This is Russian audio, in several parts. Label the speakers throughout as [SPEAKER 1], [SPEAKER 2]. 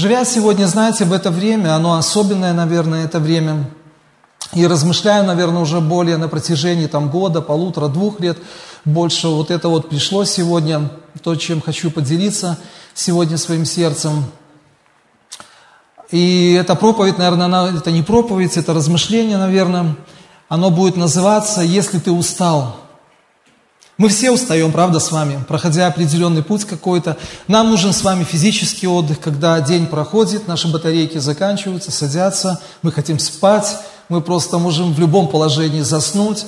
[SPEAKER 1] Живя сегодня, знаете, в это время, оно особенное, наверное, это время, и размышляю, наверное, уже более на протяжении там, года, полутора, двух лет, больше вот это вот пришло сегодня, то, чем хочу поделиться сегодня своим сердцем. И эта проповедь, наверное, она, это не проповедь, это размышление, наверное, оно будет называться «Если ты устал». Мы все устаем, правда, с вами, проходя определенный путь какой-то. Нам нужен с вами физический отдых, когда день проходит, наши батарейки заканчиваются, садятся, мы хотим спать, мы просто можем в любом положении заснуть.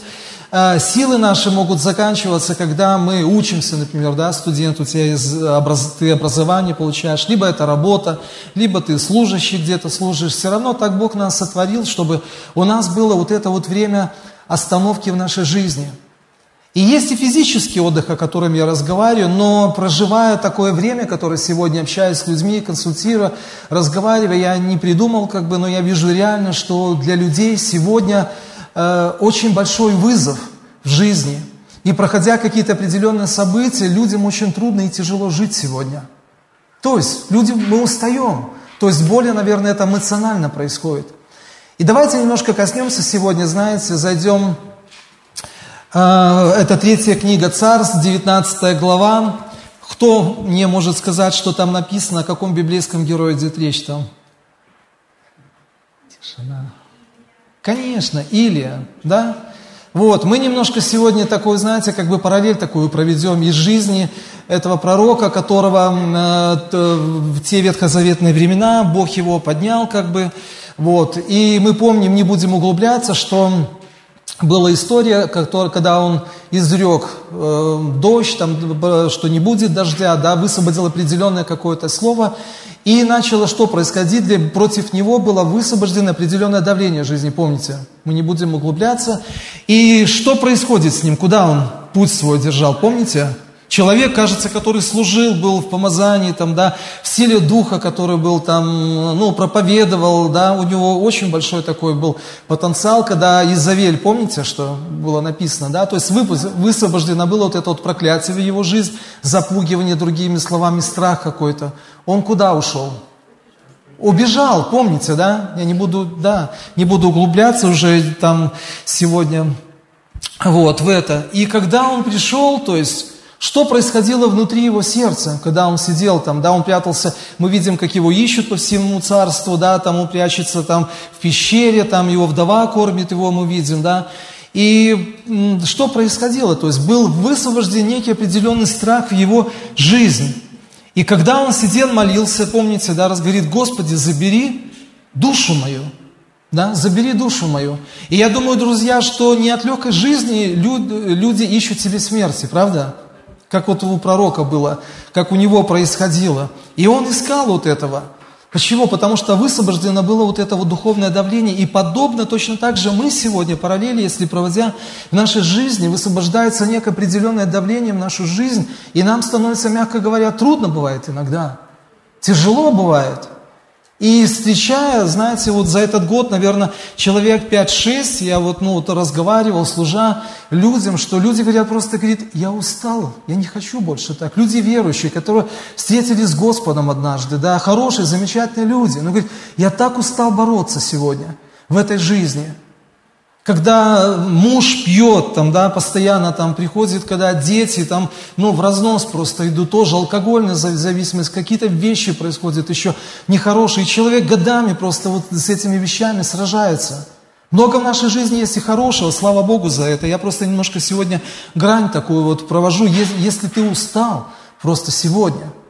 [SPEAKER 1] А, силы наши могут заканчиваться, когда мы учимся, например, да, студент, у тебя из, ты образование получаешь, либо это работа, либо ты служащий где-то служишь. Все равно так Бог нас сотворил, чтобы у нас было вот это вот время остановки в нашей жизни – и есть и физический отдых, о котором я разговариваю, но проживая такое время, которое сегодня общаюсь с людьми, консультируя, разговаривая, я не придумал, как бы, но я вижу реально, что для людей сегодня э, очень большой вызов в жизни. И проходя какие-то определенные события, людям очень трудно и тяжело жить сегодня. То есть люди, мы устаем. То есть более, наверное, это эмоционально происходит. И давайте немножко коснемся сегодня, знаете, зайдем это третья книга Царств, 19 глава. Кто мне может сказать, что там написано, о каком библейском герое идет речь там? Тишина. Конечно, Илия, да? Вот, мы немножко сегодня такой, знаете, как бы параллель такую проведем из жизни этого пророка, которого э, в те ветхозаветные времена Бог его поднял, как бы, вот. И мы помним, не будем углубляться, что была история, когда он изрек э, дождь, там, что не будет дождя, да, высвободил определенное какое-то слово, и начало что происходить? Против него было высвобождено определенное давление жизни, помните? Мы не будем углубляться. И что происходит с ним? Куда он путь свой держал, помните? Человек, кажется, который служил, был в помазании, там, да, в силе духа, который был там, ну, проповедовал, да, у него очень большой такой был потенциал, когда Изавель, помните, что было написано, да, то есть высвобождено было вот это вот проклятие в его жизнь, запугивание другими словами, страх какой-то. Он куда ушел? Убежал, помните, да? Я не буду, да, не буду углубляться уже там сегодня вот в это. И когда он пришел, то есть что происходило внутри его сердца, когда он сидел там, да, он прятался, мы видим, как его ищут по всему царству, да, там он прячется там в пещере, там его вдова кормит его, мы видим, да. И что происходило? То есть был высвобожден некий определенный страх в его жизнь. И когда он сидел, молился, помните, да, раз говорит, Господи, забери душу мою, да, забери душу мою. И я думаю, друзья, что не от легкой жизни люди ищут себе смерти, правда? Как вот у пророка было, как у него происходило. И он искал вот этого. Почему? Потому что высвобождено было вот это вот духовное давление. И подобно точно так же мы сегодня, параллели, если проводя в нашей жизни, высвобождается некое определенное давление в нашу жизнь, и нам становится, мягко говоря, трудно бывает иногда. Тяжело бывает. И встречая, знаете, вот за этот год, наверное, человек 5-6, я вот, ну, вот разговаривал, служа людям, что люди говорят просто, говорит, я устал, я не хочу больше так. Люди верующие, которые встретились с Господом однажды, да, хорошие, замечательные люди. Но говорит, я так устал бороться сегодня в этой жизни. Когда муж пьет, там, да, постоянно там приходит, когда дети там, ну, в разнос просто идут, тоже алкогольная зависимость, какие-то вещи происходят еще нехорошие. Человек годами просто вот с этими вещами сражается. Много в нашей жизни есть и хорошего, слава Богу за это. Я просто немножко сегодня грань такую вот провожу. Если ты устал просто сегодня –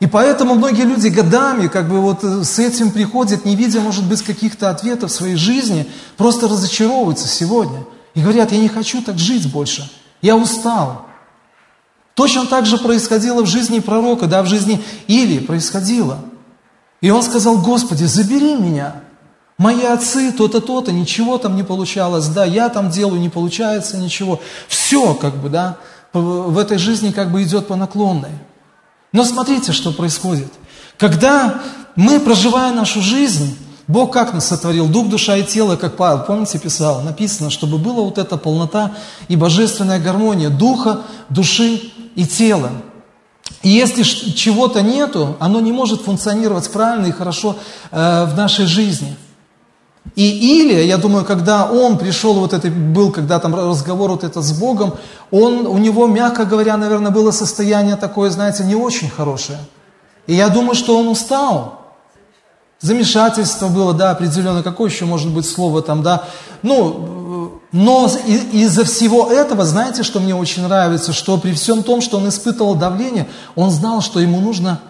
[SPEAKER 1] и поэтому многие люди годами как бы вот э, с этим приходят, не видя, может быть, каких-то ответов в своей жизни, просто разочаровываются сегодня. И говорят, я не хочу так жить больше, я устал. Точно так же происходило в жизни пророка, да, в жизни Илии происходило. И он сказал, Господи, забери меня. Мои отцы то-то, то-то, ничего там не получалось, да, я там делаю, не получается ничего. Все, как бы, да, в этой жизни как бы идет по наклонной. Но смотрите, что происходит. Когда мы, проживая нашу жизнь, Бог как нас сотворил? Дух, душа и тело, как Павел, помните, писал, написано, чтобы была вот эта полнота и божественная гармония духа, души и тела. И если чего-то нету, оно не может функционировать правильно и хорошо э, в нашей жизни. И Илия, я думаю, когда он пришел, вот это был, когда там разговор вот это с Богом, он, у него, мягко говоря, наверное, было состояние такое, знаете, не очень хорошее. И я думаю, что он устал. Замешательство было, да, определенно. Какое еще может быть слово там, да? Ну, но из-за всего этого, знаете, что мне очень нравится, что при всем том, что он испытывал давление, он знал, что ему нужно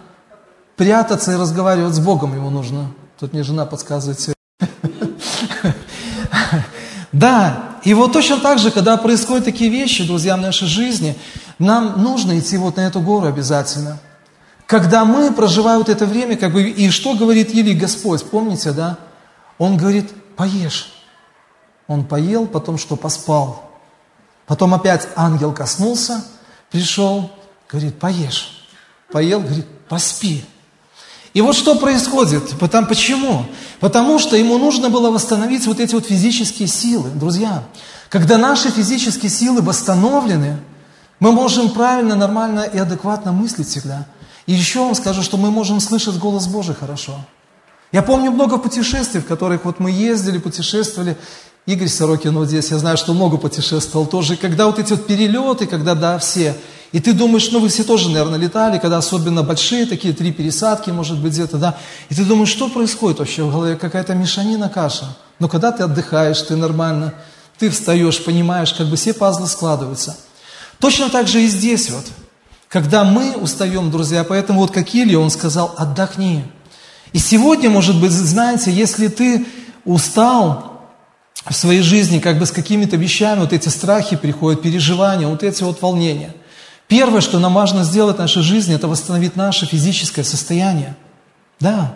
[SPEAKER 1] прятаться и разговаривать с Богом ему нужно. Тут мне жена подсказывает. Да, и вот точно так же, когда происходят такие вещи, друзья, в нашей жизни, нам нужно идти вот на эту гору обязательно. Когда мы проживаем вот это время, как бы, и что говорит Елий Господь, помните, да? Он говорит, поешь. Он поел, потом что, поспал. Потом опять ангел коснулся, пришел, говорит, поешь. Поел, говорит, поспи. И вот что происходит. Потому, почему? Потому что ему нужно было восстановить вот эти вот физические силы. Друзья, когда наши физические силы восстановлены, мы можем правильно, нормально и адекватно мыслить всегда. И еще вам скажу, что мы можем слышать голос Божий хорошо. Я помню много путешествий, в которых вот мы ездили, путешествовали. Игорь Сорокин вот здесь, я знаю, что много путешествовал тоже. Когда вот эти вот перелеты, когда, да, все – и ты думаешь, ну вы все тоже, наверное, летали, когда особенно большие такие, три пересадки, может быть, где-то, да. И ты думаешь, что происходит вообще в голове, какая-то мешанина, каша. Но когда ты отдыхаешь, ты нормально, ты встаешь, понимаешь, как бы все пазлы складываются. Точно так же и здесь вот. Когда мы устаем, друзья, поэтому вот как Илья, он сказал, отдохни. И сегодня, может быть, знаете, если ты устал в своей жизни как бы с какими-то вещами, вот эти страхи приходят, переживания, вот эти вот волнения – Первое, что нам важно сделать в нашей жизни, это восстановить наше физическое состояние. Да,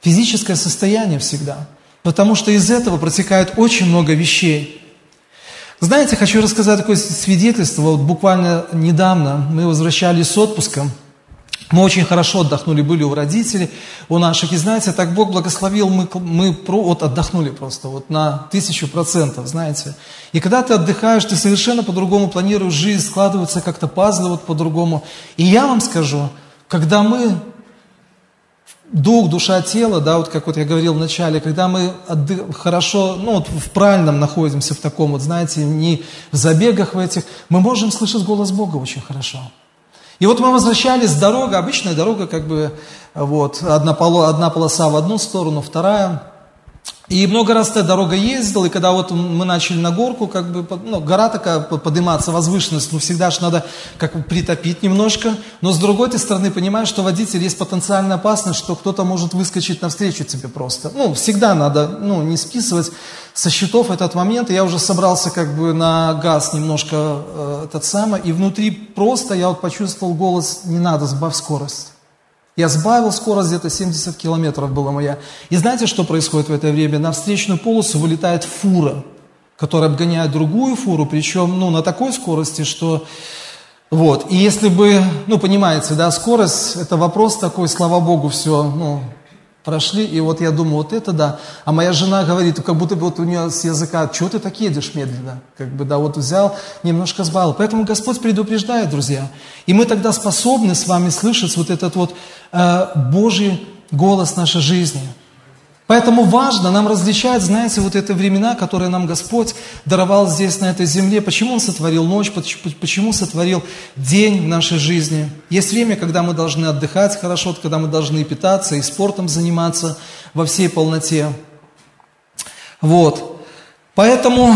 [SPEAKER 1] физическое состояние всегда. Потому что из этого протекает очень много вещей. Знаете, хочу рассказать такое свидетельство. Вот буквально недавно мы возвращались с отпуска – мы очень хорошо отдохнули, были у родителей, у наших. И знаете, так Бог благословил, мы, мы вот отдохнули просто вот на тысячу процентов, знаете. И когда ты отдыхаешь, ты совершенно по-другому планируешь жизнь, складываются как-то пазлы вот по-другому. И я вам скажу, когда мы дух, душа, тело, да, вот как вот я говорил в начале, когда мы отдых, хорошо, ну вот в правильном находимся, в таком вот, знаете, не в забегах в этих, мы можем слышать голос Бога очень хорошо. И вот мы возвращались с дороги, обычная дорога, как бы, вот, одна, поло, одна полоса в одну сторону, вторая. И много раз эта дорога ездила, и когда вот мы начали на горку, как бы, ну, гора такая подниматься, возвышенность, ну, всегда же надо как бы притопить немножко. Но с другой стороны, понимаешь, что водитель есть потенциальная опасность, что кто-то может выскочить навстречу тебе просто. Ну, всегда надо, ну, не списывать со счетов этот момент. Я уже собрался как бы на газ немножко э, этот самый, и внутри просто я вот почувствовал голос, не надо, сбавь скорость. Я сбавил скорость, где-то 70 километров была моя. И знаете, что происходит в это время? На встречную полосу вылетает фура, которая обгоняет другую фуру, причем ну, на такой скорости, что... Вот. И если бы, ну, понимаете, да, скорость, это вопрос такой, слава Богу, все, ну, прошли, и вот я думаю, вот это да. А моя жена говорит, как будто бы вот у нее с языка, что ты так едешь медленно? Как бы, да, вот взял, немножко сбавил. Поэтому Господь предупреждает, друзья. И мы тогда способны с вами слышать вот этот вот э, Божий голос нашей жизни. Поэтому важно нам различать, знаете, вот это времена, которые нам Господь даровал здесь, на этой земле. Почему Он сотворил ночь, почему сотворил день в нашей жизни. Есть время, когда мы должны отдыхать хорошо, когда мы должны питаться и спортом заниматься во всей полноте. Вот. Поэтому,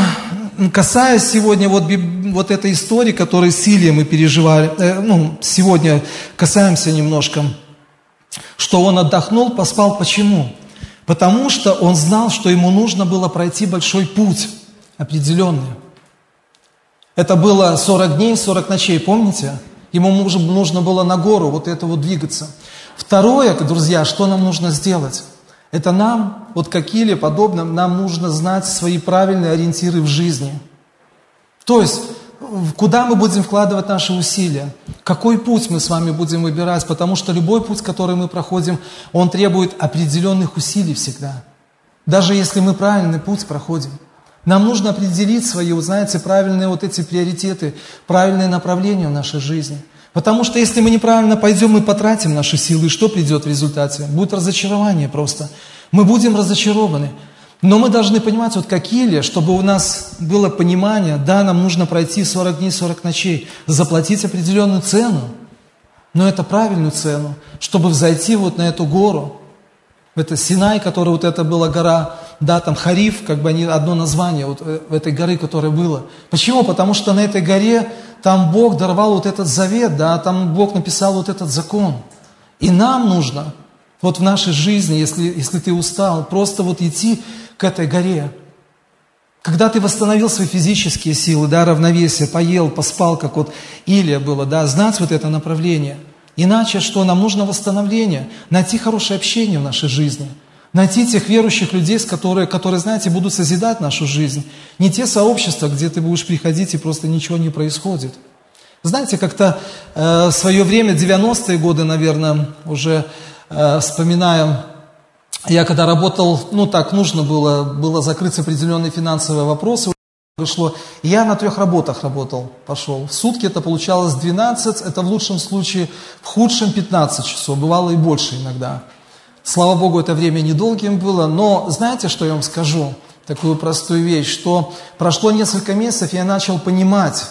[SPEAKER 1] касаясь сегодня вот, вот этой истории, которую с мы переживали, э, ну, сегодня касаемся немножко, что он отдохнул, поспал. Почему? Потому что он знал, что ему нужно было пройти большой путь, определенный. Это было 40 дней, 40 ночей, помните? Ему нужно было на гору вот это вот двигаться. Второе, друзья, что нам нужно сделать? Это нам, вот как или подобным, нам нужно знать свои правильные ориентиры в жизни. То есть куда мы будем вкладывать наши усилия, какой путь мы с вами будем выбирать, потому что любой путь, который мы проходим, он требует определенных усилий всегда. Даже если мы правильный путь проходим. Нам нужно определить свои, вы знаете, правильные вот эти приоритеты, правильные направления в нашей жизни. Потому что если мы неправильно пойдем, мы потратим наши силы, и что придет в результате? Будет разочарование просто. Мы будем разочарованы. Но мы должны понимать, вот как Илья, чтобы у нас было понимание, да, нам нужно пройти 40 дней, 40 ночей, заплатить определенную цену, но это правильную цену, чтобы взойти вот на эту гору. Это Синай, которая вот это была гора, да, там Хариф, как бы они, одно название вот э, этой горы, которая была. Почему? Потому что на этой горе там Бог даровал вот этот завет, да, там Бог написал вот этот закон. И нам нужно вот в нашей жизни, если, если ты устал, просто вот идти к этой горе. Когда ты восстановил свои физические силы, да, равновесие, поел, поспал, как вот Илия было, да, знать вот это направление. Иначе что? Нам нужно восстановление, найти хорошее общение в нашей жизни, найти тех верующих людей, которые, которые, знаете, будут созидать нашу жизнь. Не те сообщества, где ты будешь приходить и просто ничего не происходит. Знаете, как-то э, в свое время, 90-е годы, наверное, уже э, вспоминаем, я когда работал, ну так нужно было, было закрыть определенные финансовые вопросы, шло. Я на трех работах работал, пошел. В сутки это получалось 12, это в лучшем случае, в худшем 15 часов, бывало и больше иногда. Слава Богу, это время недолгим было, но знаете, что я вам скажу? Такую простую вещь, что прошло несколько месяцев, я начал понимать,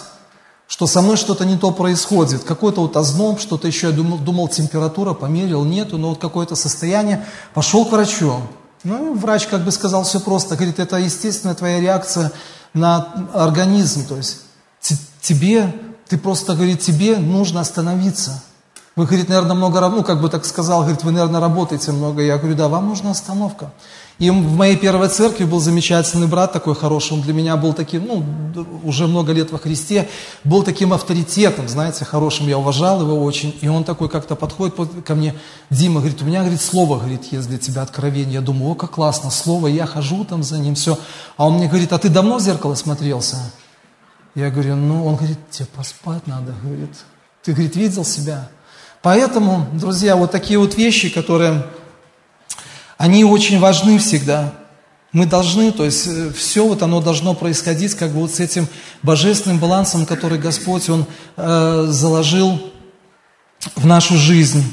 [SPEAKER 1] что со мной что-то не то происходит, какой-то вот озноб, что-то еще, я думал, думал, температура померил, нету, но вот какое-то состояние, пошел к врачу. Ну, врач как бы сказал все просто, говорит, это естественная твоя реакция на организм, то есть тебе, ты просто, говорит, тебе нужно остановиться. Вы, говорит, наверное, много, ну, как бы так сказал, говорит, вы, наверное, работаете много. Я говорю, да, вам нужна остановка. И в моей первой церкви был замечательный брат такой хороший, он для меня был таким, ну, уже много лет во Христе, был таким авторитетом, знаете, хорошим, я уважал его очень. И он такой как-то подходит ко мне, Дима, говорит, у меня, говорит, слово, говорит, есть для тебя откровение. Я думаю, о, как классно, слово, я хожу там за ним, все. А он мне говорит, а ты давно в зеркало смотрелся? Я говорю, ну, он говорит, тебе поспать надо, говорит. Ты, говорит, видел себя? Поэтому, друзья, вот такие вот вещи, которые они очень важны всегда. Мы должны, то есть э, все вот оно должно происходить как бы вот с этим божественным балансом, который Господь, Он э, заложил в нашу жизнь.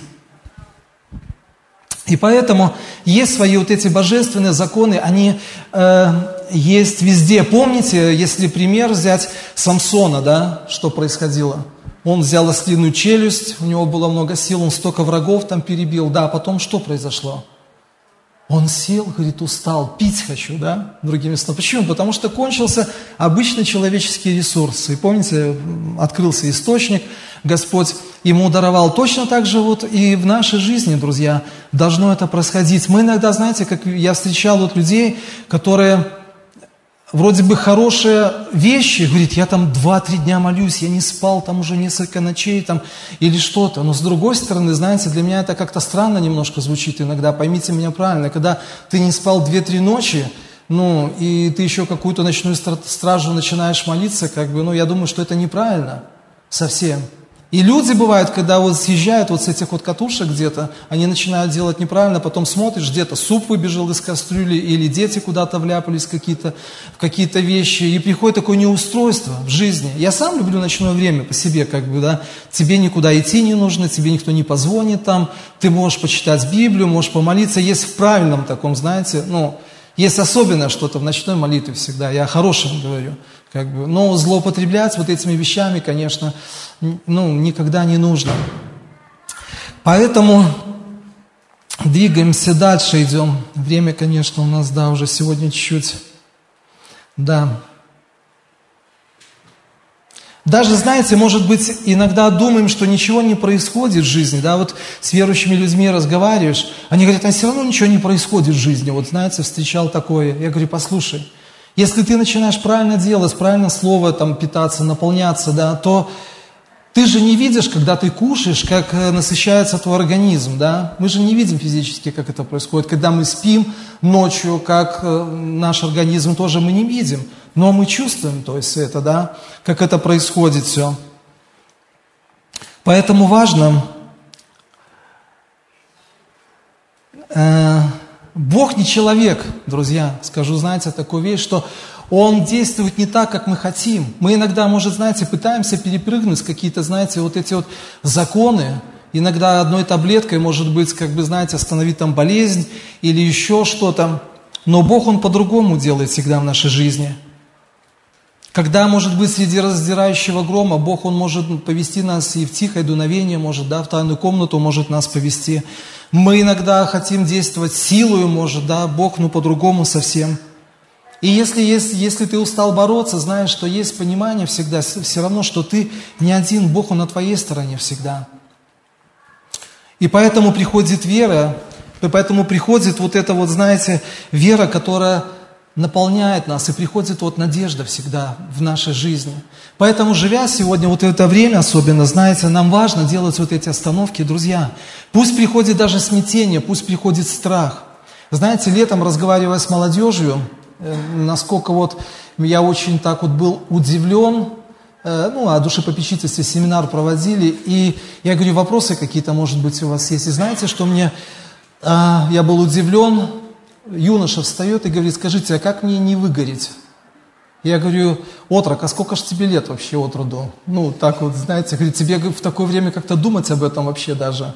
[SPEAKER 1] И поэтому есть свои вот эти божественные законы, они э, есть везде. Помните, если пример взять Самсона, да, что происходило? Он взял ослиную челюсть, у него было много сил, он столько врагов там перебил. Да, а потом что произошло? Он сел, говорит, устал, пить хочу, да, другими словами. Почему? Потому что кончился обычный человеческий ресурс. И помните, открылся источник, Господь ему даровал. Точно так же вот и в нашей жизни, друзья, должно это происходить. Мы иногда, знаете, как я встречал вот людей, которые вроде бы хорошие вещи, говорит, я там два-три дня молюсь, я не спал там уже несколько ночей там или что-то. Но с другой стороны, знаете, для меня это как-то странно немножко звучит иногда, поймите меня правильно, когда ты не спал две-три ночи, ну, и ты еще какую-то ночную стражу начинаешь молиться, как бы, ну, я думаю, что это неправильно совсем. И люди бывают, когда вот съезжают вот с этих вот катушек где-то, они начинают делать неправильно, потом смотришь, где-то суп выбежал из кастрюли, или дети куда-то вляпались какие-то, в какие-то вещи, и приходит такое неустройство в жизни. Я сам люблю ночное время по себе, как бы, да, тебе никуда идти не нужно, тебе никто не позвонит там, ты можешь почитать Библию, можешь помолиться, есть в правильном таком, знаете, ну, есть особенное что-то в ночной молитве всегда, я о хорошем говорю. Как бы, но злоупотреблять вот этими вещами, конечно, ну, никогда не нужно. Поэтому двигаемся дальше, идем. Время, конечно, у нас, да, уже сегодня чуть-чуть, да. Даже, знаете, может быть, иногда думаем, что ничего не происходит в жизни, да, вот с верующими людьми разговариваешь, они говорят, а все равно ничего не происходит в жизни, вот, знаете, встречал такое, я говорю, послушай, если ты начинаешь правильно делать, правильно слово там питаться, наполняться, да, то ты же не видишь, когда ты кушаешь, как э, насыщается твой организм, да? Мы же не видим физически, как это происходит. Когда мы спим ночью, как э, наш организм тоже мы не видим. Но мы чувствуем, то есть это, да, как это происходит все. Поэтому важно э, Бог не человек, друзья, скажу, знаете, такую вещь, что Он действует не так, как мы хотим. Мы иногда, может, знаете, пытаемся перепрыгнуть какие-то, знаете, вот эти вот законы. Иногда одной таблеткой, может быть, как бы, знаете, остановить там болезнь или еще что-то. Но Бог, Он по-другому делает всегда в нашей жизни. Когда, может быть, среди раздирающего грома Бог, Он может повести нас и в тихое дуновение, может, да, в тайную комнату может нас повести. Мы иногда хотим действовать силою, может, да, Бог, ну, по-другому совсем – и если, если, если ты устал бороться, знаешь, что есть понимание всегда, все равно, что ты не один, Бог, Он на твоей стороне всегда. И поэтому приходит вера, и поэтому приходит вот эта вот, знаете, вера, которая наполняет нас, и приходит вот надежда всегда в нашей жизни. Поэтому, живя сегодня вот это время особенно, знаете, нам важно делать вот эти остановки, друзья. Пусть приходит даже смятение, пусть приходит страх. Знаете, летом, разговаривая с молодежью, Э, насколько вот я очень так вот был удивлен, э, ну, о душепопечительстве семинар проводили, и я говорю, вопросы какие-то, может быть, у вас есть. И знаете, что мне, а, я был удивлен, юноша встает и говорит, скажите, а как мне не выгореть? Я говорю, отрок, а сколько ж тебе лет вообще от роду? Ну, так вот, знаете, говорит, тебе в такое время как-то думать об этом вообще даже.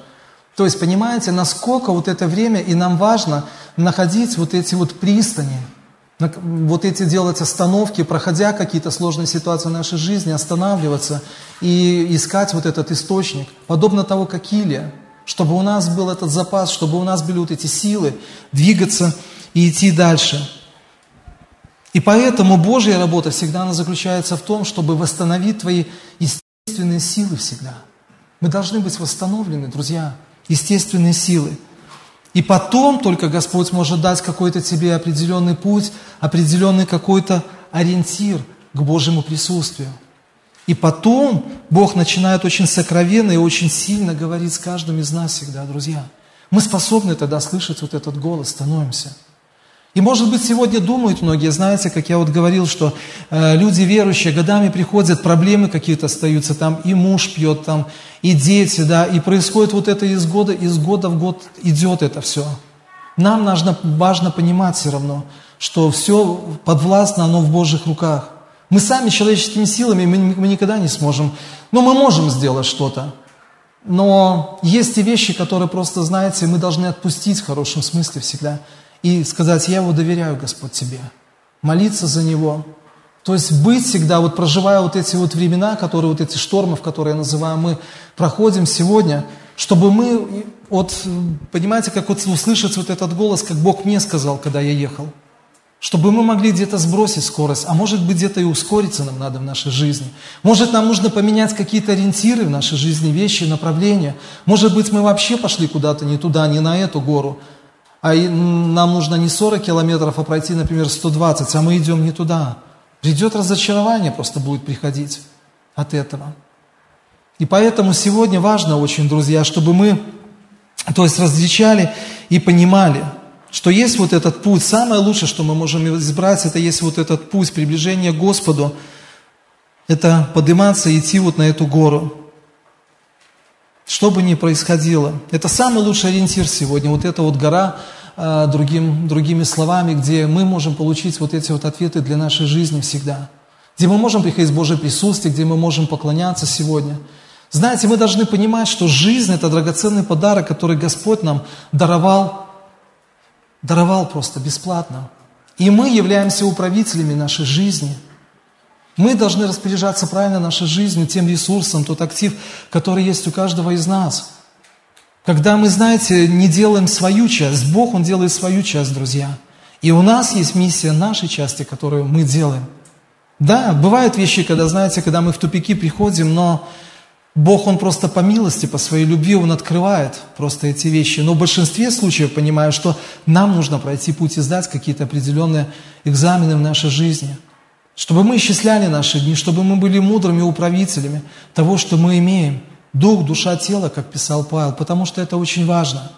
[SPEAKER 1] То есть, понимаете, насколько вот это время, и нам важно находить вот эти вот пристани – вот эти делать остановки, проходя какие-то сложные ситуации в нашей жизни, останавливаться и искать вот этот источник, подобно того, как Илия, чтобы у нас был этот запас, чтобы у нас были вот эти силы двигаться и идти дальше. И поэтому Божья работа всегда она заключается в том, чтобы восстановить твои естественные силы всегда. Мы должны быть восстановлены, друзья, естественные силы. И потом только Господь может дать какой-то тебе определенный путь, определенный какой-то ориентир к Божьему присутствию. И потом Бог начинает очень сокровенно и очень сильно говорить с каждым из нас всегда, друзья. Мы способны тогда слышать вот этот голос, становимся. И, может быть, сегодня думают многие, знаете, как я вот говорил, что э, люди верующие годами приходят, проблемы какие-то остаются, там и муж пьет, там и дети, да, и происходит вот это из года, из года в год идет это все. Нам нужно, важно понимать все равно, что все подвластно, оно в Божьих руках. Мы сами человеческими силами, мы, мы никогда не сможем, но мы можем сделать что-то. Но есть те вещи, которые просто, знаете, мы должны отпустить в хорошем смысле всегда – и сказать, я его доверяю, Господь, тебе. Молиться за него. То есть быть всегда, вот проживая вот эти вот времена, которые, вот эти штормы, которые я называю, мы проходим сегодня, чтобы мы, вот, понимаете, как вот услышать вот этот голос, как Бог мне сказал, когда я ехал. Чтобы мы могли где-то сбросить скорость, а может быть где-то и ускориться нам надо в нашей жизни. Может нам нужно поменять какие-то ориентиры в нашей жизни, вещи, направления. Может быть мы вообще пошли куда-то не туда, не на эту гору, а нам нужно не 40 километров, а пройти, например, 120, а мы идем не туда. Придет разочарование, просто будет приходить от этого. И поэтому сегодня важно очень, друзья, чтобы мы, то есть различали и понимали, что есть вот этот путь. Самое лучшее, что мы можем избрать, это есть вот этот путь приближения к Господу. Это подниматься и идти вот на эту гору. Что бы ни происходило. Это самый лучший ориентир сегодня. Вот эта вот гора, э, другим, другими словами, где мы можем получить вот эти вот ответы для нашей жизни всегда. Где мы можем приходить в Божье присутствие, где мы можем поклоняться сегодня. Знаете, мы должны понимать, что жизнь – это драгоценный подарок, который Господь нам даровал, даровал просто бесплатно. И мы являемся управителями нашей жизни – мы должны распоряжаться правильно нашей жизнью, тем ресурсом, тот актив, который есть у каждого из нас. Когда мы, знаете, не делаем свою часть, Бог, Он делает свою часть, друзья. И у нас есть миссия нашей части, которую мы делаем. Да, бывают вещи, когда, знаете, когда мы в тупики приходим, но Бог, Он просто по милости, по своей любви, Он открывает просто эти вещи. Но в большинстве случаев понимаю, что нам нужно пройти путь и сдать какие-то определенные экзамены в нашей жизни – чтобы мы исчисляли наши дни, чтобы мы были мудрыми управителями того, что мы имеем. Дух, душа, тело, как писал Павел, потому что это очень важно.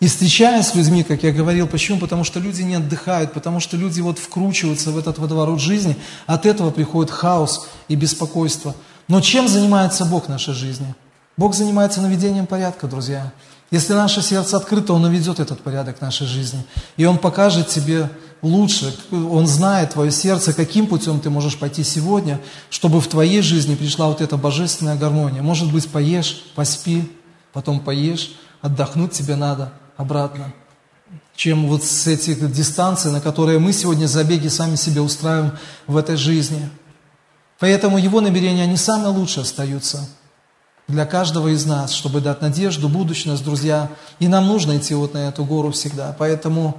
[SPEAKER 1] И встречаясь с людьми, как я говорил, почему? Потому что люди не отдыхают, потому что люди вот вкручиваются в этот водоворот жизни, от этого приходит хаос и беспокойство. Но чем занимается Бог в нашей жизни? Бог занимается наведением порядка, друзья. Если наше сердце открыто, Он наведет этот порядок в нашей жизни. И Он покажет тебе лучше. Он знает твое сердце, каким путем ты можешь пойти сегодня, чтобы в твоей жизни пришла вот эта божественная гармония. Может быть, поешь, поспи, потом поешь, отдохнуть тебе надо обратно. Чем вот с этих дистанций, на которые мы сегодня забеги сами себе устраиваем в этой жизни. Поэтому его намерения, они самые лучшие остаются для каждого из нас, чтобы дать надежду, будущность, друзья. И нам нужно идти вот на эту гору всегда. Поэтому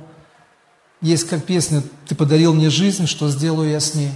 [SPEAKER 1] есть как песня «Ты подарил мне жизнь, что сделаю я с ней».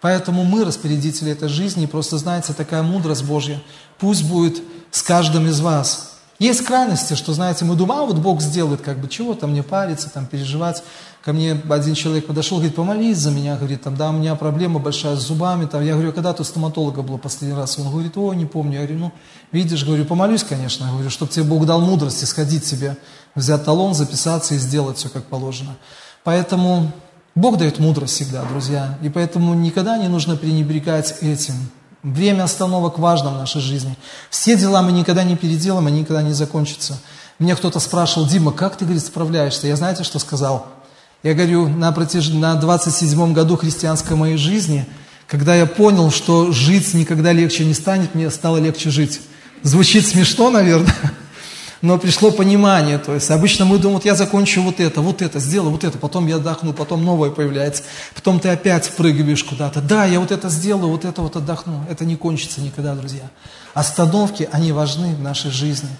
[SPEAKER 1] Поэтому мы распорядители этой жизни, просто знаете, такая мудрость Божья, пусть будет с каждым из вас. Есть крайности, что, знаете, мы думаем, а вот Бог сделает, как бы, чего там мне париться, там, переживать. Ко мне один человек подошел, говорит, помолись за меня, говорит, там, да, у меня проблема большая с зубами, там, я говорю, когда ты стоматолога был последний раз? Он говорит, о, не помню, я говорю, ну, видишь, говорю, помолюсь, конечно, говорю, чтобы тебе Бог дал мудрость сходить себе, взять талон, записаться и сделать все как положено. Поэтому Бог дает мудрость всегда, друзья, и поэтому никогда не нужно пренебрегать этим. Время остановок важно в нашей жизни. Все дела мы никогда не переделаем, они никогда не закончатся. Мне кто-то спрашивал, Дима, как ты, говорит, справляешься? Я знаете, что сказал? Я говорю, на, протяж... на 27-м году христианской моей жизни, когда я понял, что жить никогда легче не станет, мне стало легче жить. Звучит смешно, наверное, но пришло понимание. То есть обычно мы думаем, вот я закончу вот это, вот это, сделаю вот это, потом я отдохну, потом новое появляется, потом ты опять впрыгиваешь куда-то. Да, я вот это сделаю, вот это вот отдохну. Это не кончится никогда, друзья. Остановки, они важны в нашей жизни.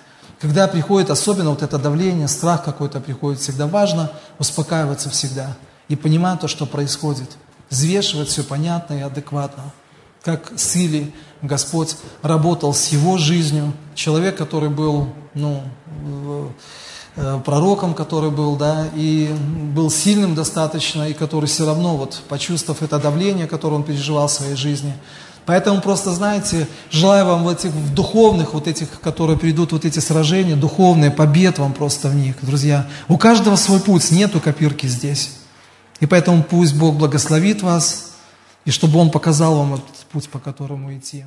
[SPEAKER 1] Когда приходит особенно вот это давление, страх какой-то приходит, всегда важно успокаиваться всегда и понимать то, что происходит. Взвешивать все понятно и адекватно как с Или Господь работал с его жизнью. Человек, который был ну, э, пророком, который был, да, и был сильным достаточно, и который все равно, вот, почувствовав это давление, которое он переживал в своей жизни, Поэтому просто, знаете, желаю вам в этих в духовных, вот этих, которые придут, вот эти сражения, духовные, побед вам просто в них, друзья. У каждого свой путь, нету копирки здесь. И поэтому пусть Бог благословит вас, и чтобы Он показал вам этот путь, по которому идти.